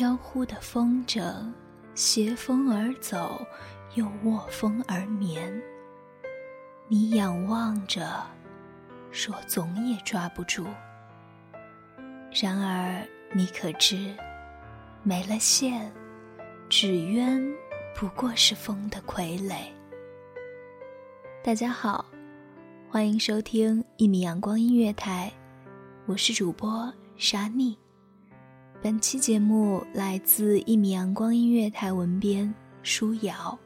飘忽的风筝，携风而走，又握风而眠。你仰望着，说总也抓不住。然而你可知，没了线，纸鸢不过是风的傀儡。大家好，欢迎收听一米阳光音乐台，我是主播沙妮。本期节目来自一米阳光音乐台文编舒瑶。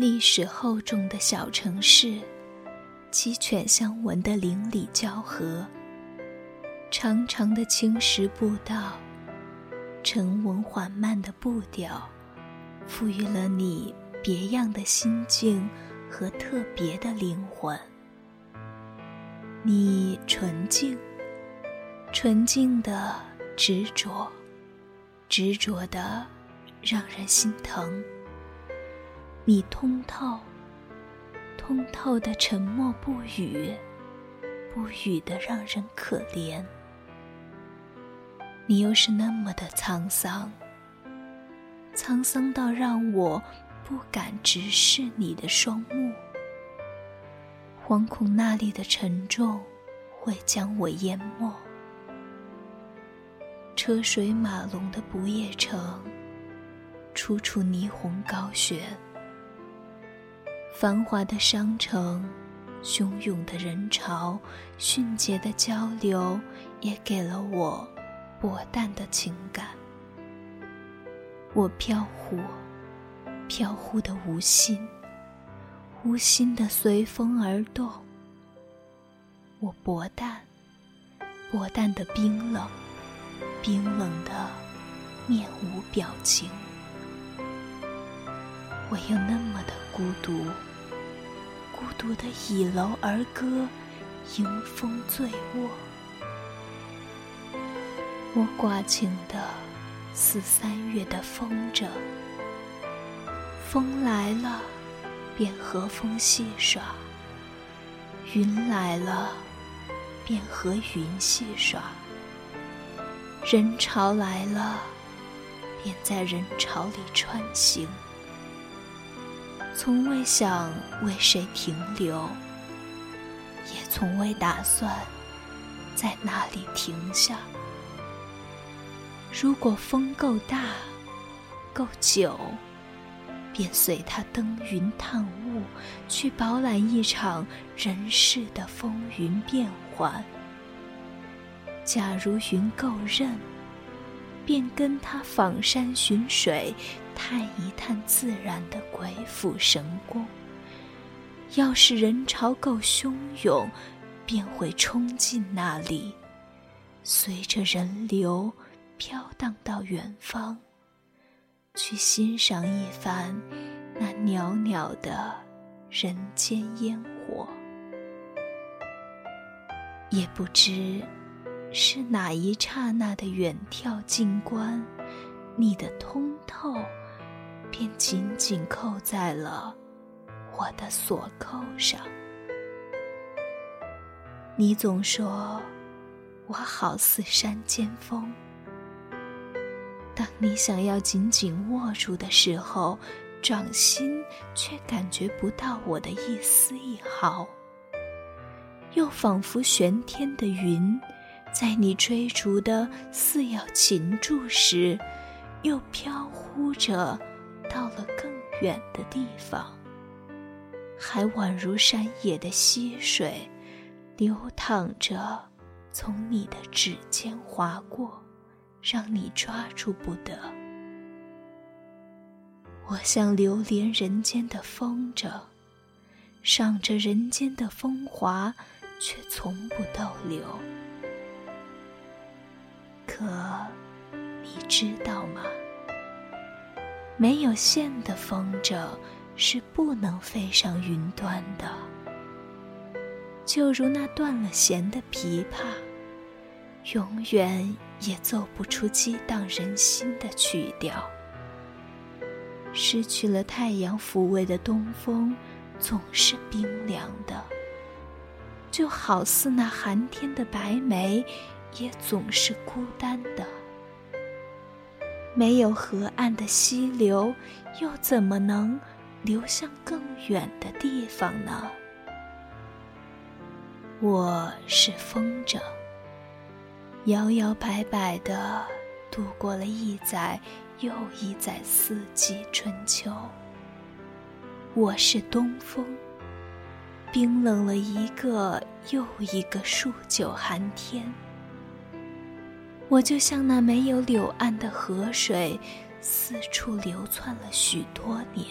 历史厚重的小城市，鸡犬相闻的邻里交合，长长的青石步道，沉稳缓慢的步调，赋予了你别样的心境和特别的灵魂。你纯净，纯净的执着，执着的让人心疼。你通透，通透的沉默不语，不语的让人可怜。你又是那么的沧桑，沧桑到让我不敢直视你的双目，惶恐那里的沉重会将我淹没。车水马龙的不夜城，处处霓虹高悬。繁华的商城，汹涌的人潮，迅捷的交流，也给了我薄淡的情感。我飘忽，飘忽的无心，无心的随风而动。我薄淡，薄淡的冰冷，冰冷的面无表情。我又那么的孤独，孤独的倚楼而歌，迎风醉卧。我挂情的似三月的风筝，风来了便和风戏耍，云来了便和云戏耍，人潮来了便在人潮里穿行。从未想为谁停留，也从未打算在哪里停下。如果风够大、够久，便随它登云探雾，去饱览一场人世的风云变幻。假如云够韧，便跟它访山寻水，探一探自然的鬼斧神工。要是人潮够汹涌，便会冲进那里，随着人流。飘荡到远方，去欣赏一番那袅袅的人间烟火。也不知是哪一刹那的远眺近观，你的通透便紧紧扣在了我的锁扣上。你总说我好似山间风。当你想要紧紧握住的时候，掌心却感觉不到我的一丝一毫。又仿佛悬天的云，在你追逐的似要擒住时，又飘忽着到了更远的地方。还宛如山野的溪水，流淌着，从你的指尖划过。让你抓住不得。我像流连人间的风筝，赏着人间的风华，却从不逗留。可你知道吗？没有线的风筝是不能飞上云端的，就如那断了弦的琵琶，永远。也奏不出激荡人心的曲调。失去了太阳抚慰的东风，总是冰凉的，就好似那寒天的白梅，也总是孤单的。没有河岸的溪流，又怎么能流向更远的地方呢？我是风筝。摇摇摆摆地度过了一载又一载四季春秋。我是东风，冰冷了一个又一个数九寒天。我就像那没有柳岸的河水，四处流窜了许多年。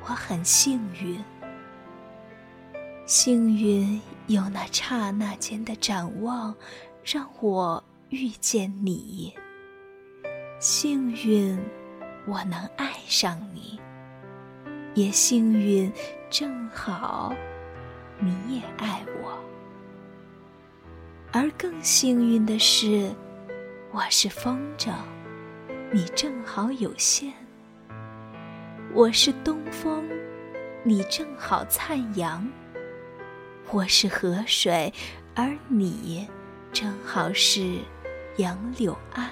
我很幸运。幸运有那刹那间的展望，让我遇见你。幸运我能爱上你，也幸运正好你也爱我。而更幸运的是，我是风筝，你正好有线；我是东风，你正好灿阳。我是河水，而你正好是杨柳岸。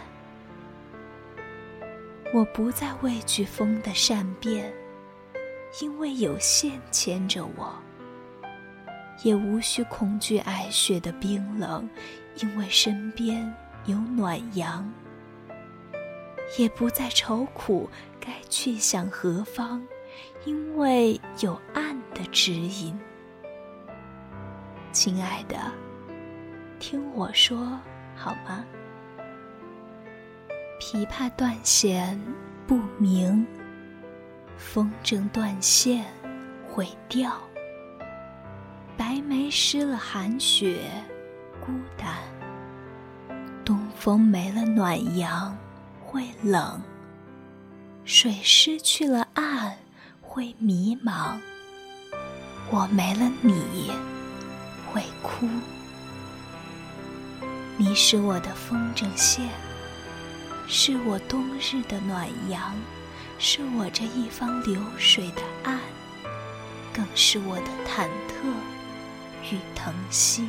我不再畏惧风的善变，因为有线牵着我；也无需恐惧皑雪的冰冷，因为身边有暖阳；也不再愁苦该去向何方，因为有岸的指引。亲爱的，听我说好吗？琵琶断弦不鸣，风筝断线会掉。白梅湿了寒雪，孤单；东风没了暖阳，会冷；水失去了岸，会迷茫。我没了你。会哭。你是我的风筝线，是我冬日的暖阳，是我这一方流水的岸，更是我的忐忑与疼惜。